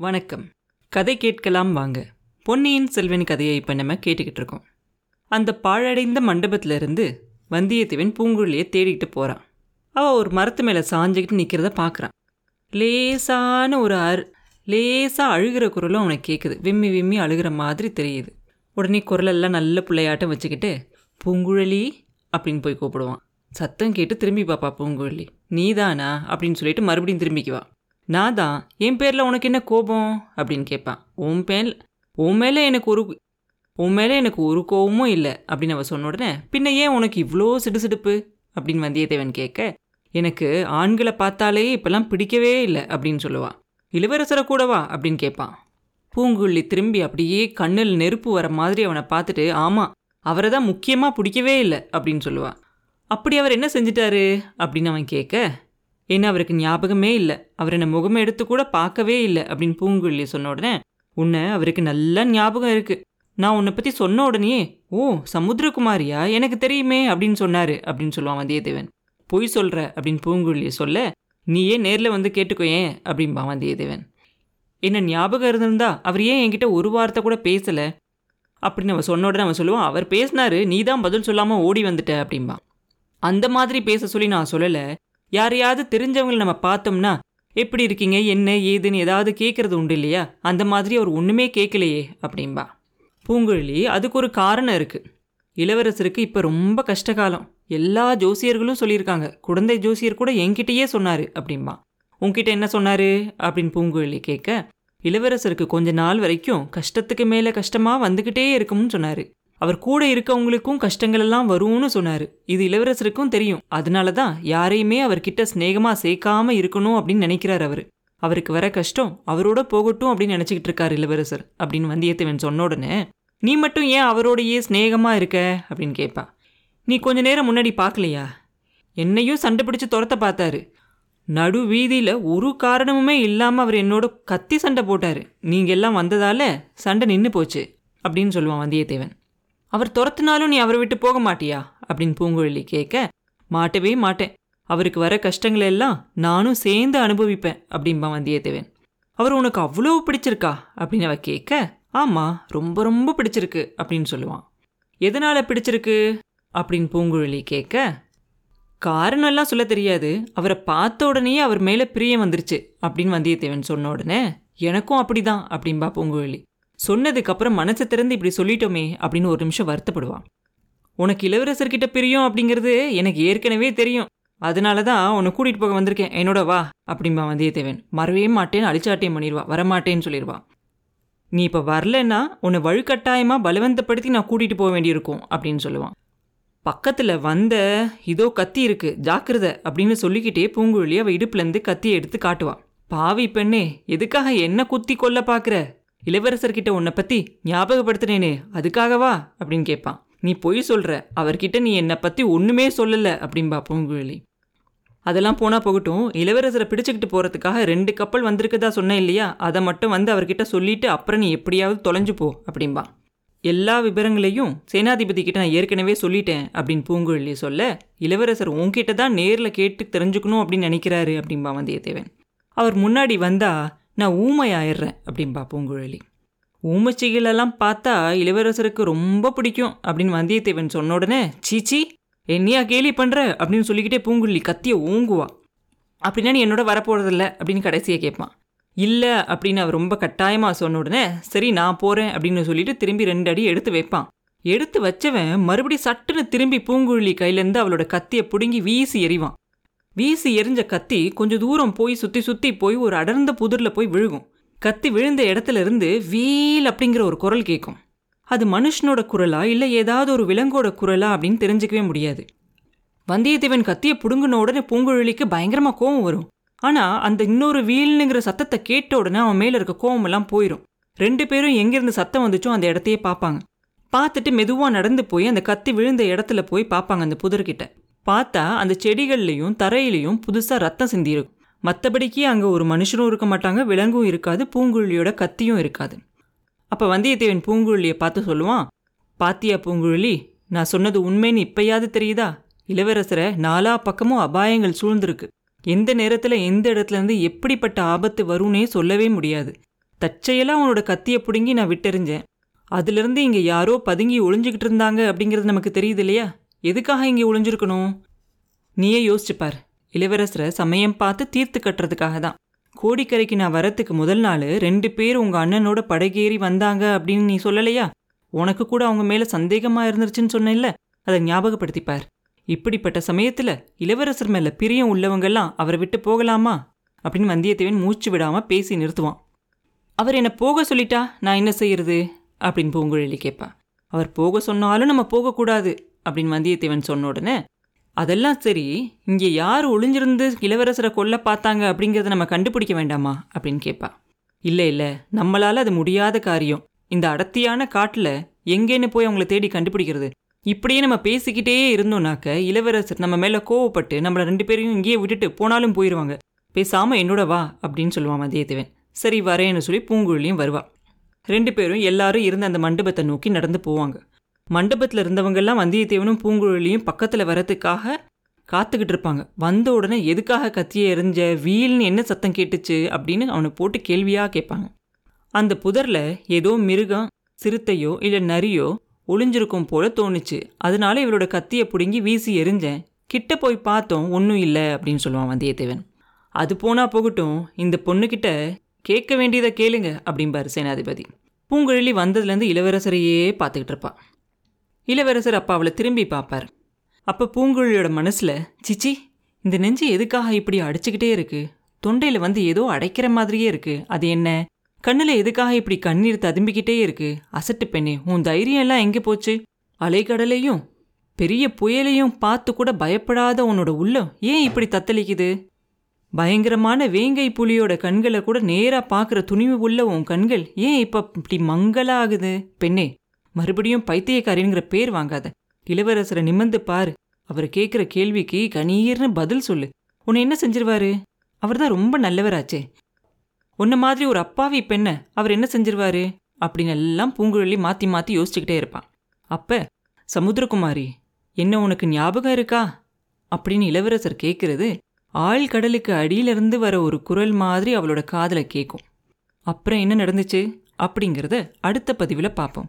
வணக்கம். கதை கேட்கலாம் வாங்க. பொன்னியின் செல்வன் கதையை இப்போ நம்ம கேட்டுக்கிட்டு இருக்கோம். அந்த பாழடைந்த மண்டபத்திலிருந்து வந்தியத்தேவன் பூங்குழலியை தேடிக்கிட்டு போகிறான் அவள் ஒரு மரத்து மேலே சாஞ்சிக்கிட்டு நிற்கிறத பார்க்குறான் லேசான ஒரு அர் லேசாக அழுகிற குரலும் அவனுக்கு கேட்குது விம்மி விம்மி அழுகிற மாதிரி தெரியுது. உடனே குரலெல்லாம் நல்ல பிள்ளையாட்டம் வச்சுக்கிட்டு பூங்குழலி அப்படின்னு போய் கூப்பிடுவான். சத்தம் கேட்டு திரும்பி பாப்பா பூங்குழலி. நீதானா? அப்படின்னு சொல்லிட்டு மறுபடியும் திரும்பிக்குவா. நான் தான் என் பேரில் உனக்கு என்ன கோபம்? அப்படின்னு கேட்பான் உன் பேர் உன் மேலே எனக்கு ஒரு உன் மேலே எனக்கு ஒரு கோபமும் இல்லை அப்படின்னு அவன் சொன்ன உடனே பின்ன ஏன் உனக்கு இவ்வளோ சிடுசிடுப்பு? அப்படின்னு வந்தியத்தேவன் கேட்க எனக்கு ஆண்களை பார்த்தாலே இப்பெல்லாம் பிடிக்கவே இல்லை அப்படின்னு சொல்லுவான் இளவரசரை கூடவா அப்படின்னு கேட்பான் பூங்குழி திரும்பி அப்படியே கண்ணில் நெருப்பு வர மாதிரி அவனை பார்த்துட்டு ஆமாம் அவரை தான் முக்கியமாக பிடிக்கவே இல்லை அப்படின்னு சொல்லுவான் அப்படி அவர் என்ன செஞ்சிட்டாரு? அப்படின்னு அவன் கேட்க ஏன்னா அவருக்கு ஞாபகமே இல்லை. அவர் என்னை முகம் எடுத்து கூட பார்க்கவே இல்லை அப்படின்னு பூங்குழலி சொன்ன உடனே உன்னை அவருக்கு நல்லா ஞாபகம் இருக்கு. நான் உன்னை பற்றி சொன்ன உடனே ஓ சமுத்திரகுமாரியா? எனக்கு தெரியுமே அப்படின்னு சொன்னாரு அப்படின்னு சொல்லுவான் வந்தியத்தேவன். பொய் சொல்ற அப்படின்னு பூங்குழலி சொல்ல நீயே நேரில் வந்து கேட்டுக்கோயேன் அப்படிம்பான் வந்தியத்தேவன். என்ன ஞாபகம் இருந்திருந்தா அவர் ஏன் என்கிட்ட ஒரு வார்த்தை கூட பேசலை? அப்படின்னு அவன் சொன்ன உடனே அவன் சொல்லுவான் அவர் பேசினாரு நீ தான் பதில் சொல்லாமல் ஓடி வந்துட்ட அப்படிம்பான். அந்த மாதிரி பேச சொல்லி நான் சொல்லலை. யாரையாவது தெரிஞ்சவங்களை நம்ம பார்த்தோம்னா எப்படி இருக்கீங்க? என்ன? ஏதுன்னு ஏதாவது கேட்கறது உண்டு இல்லையா? அந்த மாதிரி அவர் ஒன்றுமே கேட்கலையே அப்படின்பா பூங்குழலி அதுக்கு ஒரு காரணம் இருக்குது இளவரசருக்கு இப்போ ரொம்ப கஷ்டகாலம். எல்லா ஜோசியர்களும் சொல்லியிருக்காங்க. குழந்தை ஜோசியர் கூட என்கிட்டயே சொன்னார் அப்படின்பா உன்கிட்ட என்ன சொன்னார்? அப்படின்னு பூங்குழலி கேட்க இளவரசருக்கு கொஞ்ச நாள் வரைக்கும் கஷ்டத்துக்கு மேலே கஷ்டமாக வந்துக்கிட்டே இருக்கும்னு சொன்னார். அவர் கூட இருக்கவங்களுக்கும் கஷ்டங்கள் எல்லாம் வரும்னு சொன்னாரு. இது இளவரசருக்கும் தெரியும். அதனால தான் யாரையுமே அவர்கிட்ட சிநேகமா சேர்க்காம இருக்கணும் அப்படின்னு நினைக்கிறார் அவர். அவருக்கு வர கஷ்டம் அவரோட போகட்டும் அப்படின்னு நினச்சிக்கிட்டு இருக்காரு இளவரசர் அப்படின்னு வந்தியத்தேவன் சொன்ன உடனே நீ மட்டும் ஏன் அவரோடையே சிநேகமா இருக்க? அப்படின்னு கேட்பா. நீ கொஞ்ச நேரம் முன்னாடி பார்க்கலையா? என்னையும் சண்டை பிடிச்சு துரத்த பார்த்தாரு. நடு வீதியில் ஒரு காரணமுமே இல்லாமல் அவர் என்னோட கத்தி சண்டை போட்டார். நீங்கள் எல்லாம் வந்ததால் சண்டை நின்று போச்சு. அப்படின்னு சொல்லுவான் வந்தியத்தேவன். அவர் துரத்துனாலும் நீ அவரை விட்டு போக மாட்டியா? அப்படின்னு பூங்குழலி கேட்க மாட்டவே மாட்டேன். அவருக்கு வர கஷ்டங்களை எல்லாம் நானும் சேர்ந்து அனுபவிப்பேன் அப்படின்பா வந்தியத்தேவன். அவர் உனக்கு அவ்வளோ பிடிச்சிருக்கா? அப்படின்னு அவ கேட்க ஆமாம் ரொம்ப ரொம்ப பிடிச்சிருக்கு அப்படின்னு சொல்லுவான். எதனால் பிடிச்சிருக்கு? அப்படின்னு பூங்குழலி கேட்க காரணம் எல்லாம் சொல்ல தெரியாது. அவரை பார்த்த உடனேயே அவர் மேலே பிரியம் வந்துருச்சு அப்படின்னு வந்தியத்தேவன் சொன்ன உடனே எனக்கும் அப்படிதான் அப்படின்பா பூங்குழலி. சொன்னதுக்கு அப்புறம் மனசை திறந்து இப்படி சொல்லிட்டோமே அப்படின்னு ஒரு நிமிஷம் வருத்தப்படுவான். உனக்கு இளவரசர்கிட்ட பிரியம் அப்படிங்கிறது எனக்கு ஏற்கனவே தெரியும். அதனால தான் உன்னை கூட்டிகிட்டு போக வந்திருக்கேன். என்னோட வா அப்படிம்பா வந்தியத்தேவன். மறவே மாட்டேன்னு அழிச்சாட்டியம் பண்ணிடுவா. வரமாட்டேன்னு சொல்லிடுவான் நீ இப்போ வரலன்னா உன்னை வழுக்கட்டாயமாக பலவந்தப்படுத்தி நான் கூட்டிகிட்டு போக வேண்டியிருக்கும் அப்படின்னு சொல்லுவான். பக்கத்தில் வந்த இதோ கத்தி இருக்கு ஜாக்கிரத அப்படின்னு சொல்லிக்கிட்டே பூங்குழலி அவள் இடுப்புலேருந்து கத்தியை எடுத்து காட்டுவான் பாவி பெண்ணே எதுக்காக என்ன குத்தி கொல்ல பார்க்குற இளவரசர்கிட்ட உன்னை பற்றி ஞாபகப்படுத்தினேனே அதுக்காகவா? அப்படின்னு கேட்பான். நீ பொய் சொல்கிற அவர்கிட்ட நீ என்னை பற்றி ஒன்றுமே சொல்லலை அப்படின்பா பூங்குழலி. அதெல்லாம் போனால் போகட்டும் இளவரசரை பிடிச்சிக்கிட்டு போகிறதுக்காக ரெண்டு கப்பல் வந்திருக்கதா சொன்னேன் இல்லையா? அதை மட்டும் வந்து அவர்கிட்ட சொல்லிட்டு அப்புறம் நீ எப்படியாவது தொலைஞ்சு போ அப்படின்பா எல்லா விவரங்களையும் சேனாதிபதி கிட்ட நான் ஏற்கனவே சொல்லிட்டேன் அப்படின்னு பூங்குழலி சொல்ல இளவரசர் உன்கிட்ட தான் நேரில் கேட்டு தெரிஞ்சுக்கணும் அப்படின்னு நினைக்கிறாரு அப்படின்பா வந்தியத்தேவன். அவர் முன்னாடி வந்தா நான் ஊமை ஆயிடுறேன் அப்படின்பா பூங்குழலி ஊமச்சிகளெல்லாம் பார்த்தா இளவரசருக்கு ரொம்ப பிடிக்கும் அப்படின்னு வந்தியத்தேவன் சொன்ன உடனே சீச்சி என்னையா கேலி பண்ணுற அப்படின்னு சொல்லிக்கிட்டே பூங்குழலி கத்தியை ஊங்குவா. அப்படின்னா நீ என்னோட வரப்போகிறதில்ல அப்படின்னு கடைசியாக கேட்பான். இல்லை அப்படின்னு அவர் ரொம்ப கட்டாயமாக சொன்ன உடனே சரி நான் போகிறேன் அப்படின்னு சொல்லிட்டு திரும்பி ரெண்டு அடி எடுத்து வைப்பான். எடுத்து வச்சவன் மறுபடி சட்டுன்னு திரும்பி பூங்குழலி கையிலேருந்து அவளோட கத்தியை பிடுங்கி வீசி எறிவான். வீசி எரிஞ்ச கத்தி கொஞ்சம் தூரம் போய் சுற்றி சுற்றி போய் ஒரு அடர்ந்த புதிரில் போய் விழுகும். கத்தி விழுந்த இடத்துல இருந்து வீல் அப்படிங்கிற ஒரு குரல் கேட்கும் அது மனுஷனோட குரலா இல்லை ஏதாவது ஒரு விலங்கோட குரலா அப்படின்னு தெரிஞ்சுக்கவே முடியாது. வந்தியத்தேவன் கத்தியை பிடுங்கின உடனே பூங்குழலிக்கு பயங்கரமாக கோவம் வரும். ஆனால் அந்த இன்னொரு வீல்னுங்கிற சத்தத்தை கேட்ட உடனே அவன் மேலே இருக்க கோவமெல்லாம் போயிடும் ரெண்டு பேரும் எங்கேருந்து சத்தம் வந்துச்சோ அந்த இடத்தையே பார்ப்பாங்க பார்த்துட்டு மெதுவாக நடந்து போய் அந்த கத்தி விழுந்த இடத்துல போய் பார்ப்பாங்க அந்த புதர்கிட்ட. பார்த்தா அந்த செடிகள்லையும் தரையிலையும் புதுசாக ரத்தம் சிந்தியிருக்கும் மற்றபடிக்கு அங்கே ஒரு மனுஷனும் இருக்க மாட்டாங்க விலங்கும் இருக்காது பூங்குழலியோட கத்தியும் இருக்காது. அப்போ வந்தியத்தேவன் பூங்குழலியை பார்த்து சொல்லுவான் பாத்தியா பூங்குழலி நான் சொன்னது உண்மைன்னு இப்பயாவது தெரியுதா? இளவரசரை நாலா பக்கமும் அபாயங்கள் சூழ்ந்திருக்கு. எந்த நேரத்தில் எந்த இடத்துல இருந்து எப்படிப்பட்ட ஆபத்து வரும்னே சொல்லவே முடியாது. தற்செயலாக அவனோட கத்தியை பிடுங்கி நான் விட்டெறிஞ்சேன். அதுலேருந்து இங்கே யாரோ பதுங்கி ஒளிஞ்சிக்கிட்டு இருந்தாங்க அப்படிங்கிறது நமக்கு தெரியுது இல்லையா? எதுக்காக இங்கே ஒளிஞ்சிருக்கணும்? நீயே யோசிச்சுப்பார் இளவரசரை சமயம் பார்த்து தீர்த்து கட்டுறதுக்காக தான். கோடிக்கரைக்கு நான் வரத்துக்கு முதல் நாள் ரெண்டு பேர் உங்கள் அண்ணனோட படகேறி வந்தாங்க அப்படின்னு நீ சொல்லலையா? உனக்கு கூட அவங்க மேலே சந்தேகமாக இருந்துருச்சுன்னு சொன்னேன்ல? அதை ஞாபகப்படுத்திப்பார் இப்படிப்பட்ட சமயத்தில் இளவரசர் மேலே பிரியம் உள்ளவங்கெல்லாம் அவரை விட்டு போகலாமா? அப்படின்னு வந்தியத்தேவன் மூச்சு விடாமல் பேசி நிறுத்துவான். அவர் என்னை போக சொல்லிட்டா? நான் என்ன செய்யறது? அப்படின்னு பூங்குழலி கேட்பேன். அவர் போக சொன்னாலும் நம்ம போகக்கூடாது. அப்படின்னு வந்தியத்தேவன் சொன்ன உடனே அதெல்லாம் சரி இங்கே யார் ஒளிஞ்சிருந்து இளவரசரை கொல்ல பார்த்தாங்க அப்படிங்கிறத நம்ம கண்டுபிடிக்க வேண்டாமா? அப்படின்னு கேட்பா இல்லை இல்லை நம்மளால் அது முடியாத காரியம். இந்த அடர்த்தியான காட்டில் எங்கேன்னு போய் அவங்கள தேடி கண்டுபிடிக்கிறது. இப்படியே நம்ம பேசிக்கிட்டே இருந்தோம்னாக்க இளவரசர் நம்ம மேலே கோவப்பட்டு நம்மளை ரெண்டு பேரையும் இங்கேயே விட்டுட்டு போனாலும் போயிடுவாங்க பேசாம என்னோட வா அப்படின்னு சொல்லுவான் வந்தியத்தேவன். சரி வரேன்னு சொல்லி பூங்குழலியும் வருவா. ரெண்டு பேரும் எல்லாரும் இருந்த அந்த மண்டபத்தை நோக்கி நடந்து போவாங்க. மண்டபத்தில் இருந்தவங்கெல்லாம் வந்தியத்தேவனும் பூங்குழலியும் பக்கத்தில் வரத்துக்காக காத்துக்கிட்டு இருப்பாங்க. வந்த உடனே எதுக்காக கத்தியை எறிஞ்ச வீல்னு என்ன சத்தம் கேட்டுச்சு அப்படின்னு அவனை போட்டு கேள்வியாக கேட்பாங்க. அந்த புதரில் ஏதோ மிருகம் சிறுத்தையோ இல்லை நரியோ ஒளிஞ்சிருக்கும் போல தோணுச்சு. அதனால இவரோட கத்தியை பிடுங்கி வீசி எரிஞ்சேன் கிட்ட போய் பார்த்தோம் ஒன்றும் இல்லை அப்படின்னு சொல்லுவான் வந்தியத்தேவன். அது போனால் போகட்டும் இந்த பொண்ணுக்கிட்ட கேட்க வேண்டியதை கேளுங்க அப்படிம்பாரு சேனாதிபதி. பூங்குழலி வந்ததுலேருந்து இளவரசரையே பார்த்துக்கிட்டு இருப்பாள் இளவரசர் அப்பா அவளை திரும்பி பார்ப்பார். அப்போ பூங்குழலியோட மனசில் சிச்சி இந்த நெஞ்சு எதுக்காக இப்படி அடிச்சுக்கிட்டே இருக்கு? தொண்டையில் வந்து ஏதோ அடைக்கிற மாதிரியே இருக்கு. அது என்ன? கண்ணில் எதுக்காக இப்படி கண்ணீர் ததும்பிக்கிட்டே இருக்கு? அசட்டு பெண்ணே உன் தைரியம் எல்லாம் எங்கே போச்சு? அலைக்கடலையும் பெரிய புயலையும் பார்த்து கூட பயப்படாத உன்னோட உள்ளம் ஏன் இப்படி தத்தளிக்குது? பயங்கரமான வேங்கை புலியோட கண்களை கூட நேரா பார்க்குற துணிவு உள்ள உன் கண்கள் ஏன் இப்போ இப்படி மங்கலா ஆகுது பெண்ணே மறுபடியும் பைத்தியக்காரிங்கிற பேர் வாங்காத. இளவரசரை நிமிர்ந்து பாரு. அவர் கேட்குற கேள்விக்கு கணீர்னு பதில் சொல்லு. உன்னை என்ன செஞ்சிருவாரு? அவர் தான் ரொம்ப நல்லவராச்சே. உன்ன மாதிரி ஒரு அப்பாவி பெண்ணை அவர் என்ன செஞ்சிருவாரு? அப்படின்னு எல்லாம் பூங்குழலி மாற்றி மாற்றி யோசிச்சுக்கிட்டே இருப்பான். அப்ப சமுத்திரகுமாரி என்ன உனக்கு ஞாபகம் இருக்கா? அப்படின்னு இளவரசர் கேட்குறது ஆழ்கடலுக்கு அடியிலிருந்து வர ஒரு குரல் மாதிரி அவளோட காதல கேட்கும். அப்புறம் என்ன நடந்துச்சு? அப்படிங்கிறத அடுத்த பதிவில் பார்ப்போம்